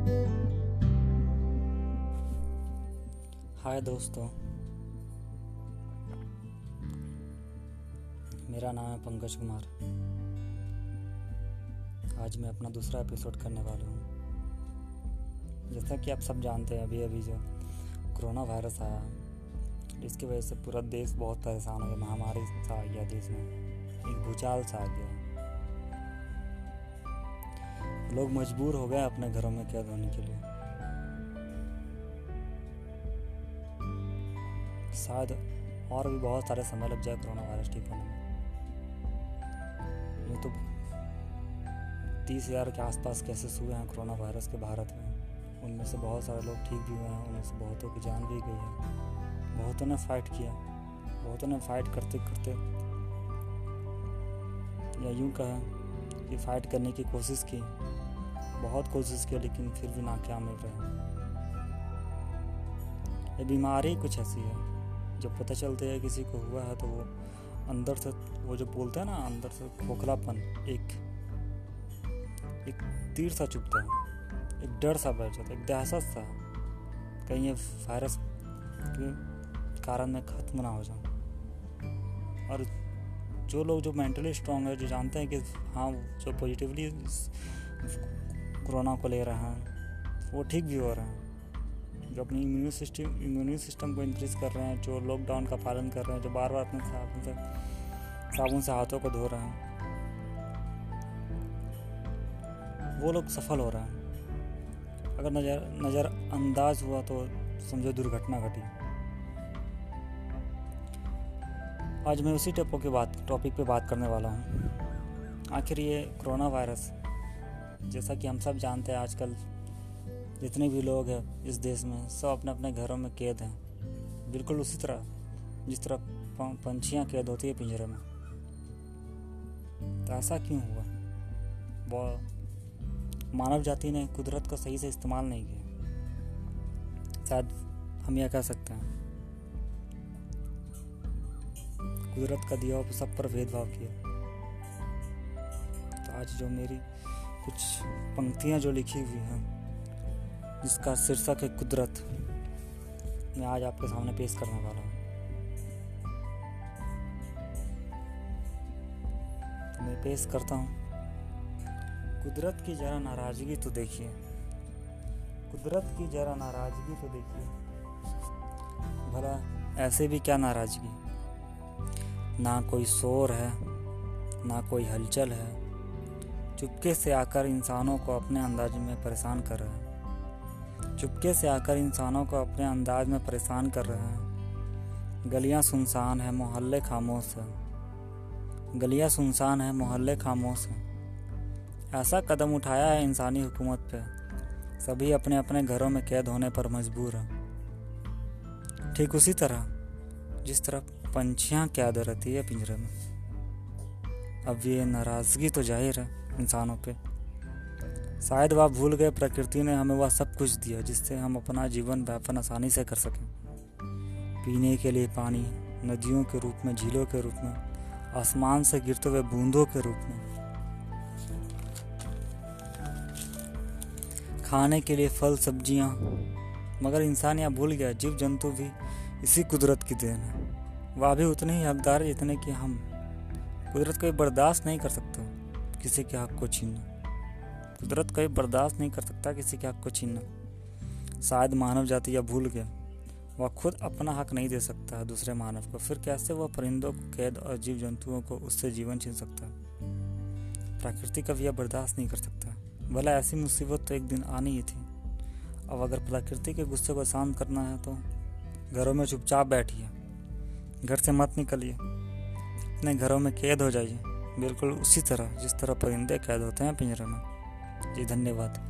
हाय दोस्तों। मेरा नाम है पंकज कुमार। आज मैं अपना दूसरा एपिसोड करने वाला हूँ। जैसा कि आप सब जानते हैं अभी अभी जो कोरोना वायरस आया जिसकी वजह से पूरा देश बहुत परेशान हो गया। महामारी सा आ गया देश में। एक भूचाल सा आ गया। लोग मजबूर हो गए अपने घरों में कैद होने के लिए। शायद और भी बहुत सारे समय लग जाए कोरोना वायरस ठीक होने में। यूँ तो तीस हज़ार के आसपास केसेस हुए हैं कोरोना वायरस के भारत में। उनमें से बहुत सारे लोग ठीक भी हुए हैं, उनमें से बहुतों की जान भी गई है। बहुतों ने फाइट किया। बहुतों ने फाइट करते करते या यूँ कहें कि फाइट करने की कोशिश की। बहुत कोशिश की लेकिन फिर भी नाकाम मिल रहे ये बीमारी कुछ ऐसी है, जब पता चलता है किसी को हुआ है तो वो अंदर से, वो जो बोलते हैं ना, अंदर से खोखलापन, एक एक तीर सा चुभता है, एक डर सा बैठ जाता है, एक दहशत सा, कहीं ये वायरस के कारण मैं ख़त्म ना हो जाऊँ और जो लोग जो मेंटली स्ट्रांग है, जो जानते हैं कि हाँ जो पॉजिटिवली कोरोना को ले रहा है, वो ठीक भी हो रहा है। जो अपनी इम्यून सिस्टम इम्यून सिस्टम को इंक्रीज कर रहे हैं, जो लॉकडाउन का पालन कर रहे हैं, जो बार बार अपने साबुन से साबुन से हाथों को धो रहे हैं। वो लोग सफल हो रहे हैं। अगर नज़र नज़र अंदाज हुआ तो समझो दुर्घटना घटी। आज मैं उसी टॉपिक पे बात टॉपिक पे बात करने वाला हूँ। आखिर ये कोरोना वायरस जैसा कि हम सब जानते हैं आजकल, जितने भी लोग हैं इस देश में, सब अपने अपने घरों में कैद हैं। बिल्कुल उसी तरह, जिस तरह पंछियाँ कैद होती है पिंजरे में। तो ऐसा क्यों हुआ? वो मानव जाति ने कुदरत का सही से इस्तेमाल नहीं किया। शायद हम यह कह सकते हैं। कुदरत का दिया सब पर भेदभाव किया। तो आज जो मेरी कुछ पंक्तियाँ जो लिखी हुई हैं, जिसका शीर्षक है कुदरत। मैं आज आपके सामने पेश करने वाला हूँ। तो मैं पेश करता हूँ। कुदरत की जरा नाराज़गी तो देखिए। कुदरत की जरा नाराज़गी तो देखिए। भला ऐसे भी क्या नाराज़गी? ना कोई शोर है, ना कोई हलचल है चुपके से आकर इंसानों को अपने अंदाज में परेशान कर रहे हैं। चुपके से आकर इंसानों को अपने अंदाज में परेशान कर रहे हैं। गलियाँ सुनसान है, मोहल्ले खामोश है। गलियाँ सुनसान है, मोहल्ले खामोश है। ऐसा कदम उठाया है इंसानी हुकूमत पे। सभी अपने अपने घरों में कैद होने पर मजबूर हैं। ठीक उसी तरह, जिस तरह पंछियाँ कैद रहती है पिंजरे में। अब ये नाराज़गी तो ज़ाहिर है इंसानों पे। शायद वह भूल गए प्रकृति ने हमें वह सब कुछ दिया जिससे हम अपना जीवन व्यापन आसानी से कर सकें। पीने के लिए पानी, नदियों के रूप में, झीलों के रूप में, आसमान से गिरते हुए बूंदों के रूप में। खाने के लिए फल, सब्ज़ियाँ, मगर इंसान यहाँ भूल गया जीव जंतु भी इसी कुदरत की देन है। वह भी उतने ही हकदार जितने कि हम। कुदरत कभी बर्दाश्त नहीं कर सकता किसी के हक को छीनना। कुदरत कभी बर्दाश्त नहीं कर सकता किसी के हक को छीनना। शायद मानव जाति या भूल गया, वह खुद अपना हक नहीं दे सकता है दूसरे मानव को। फिर कैसे वह परिंदों को, कैद और जीव जंतुओं को उससे जीवन छीन सकता? है प्रकृति कभी यह बर्दाश्त नहीं कर सकता। भला ऐसी मुसीबत तो एक दिन आनी ही थी। अब अगर प्रकृति के गुस्से को शांत करना है तो घरों में चुपचाप बैठिए। घर से मत निकलिए। अपने घरों में कैद हो जाइए। बिल्कुल उसी तरह, जिस तरह परिंदे कैद होते हैं पिंजरे में। जी, धन्यवाद।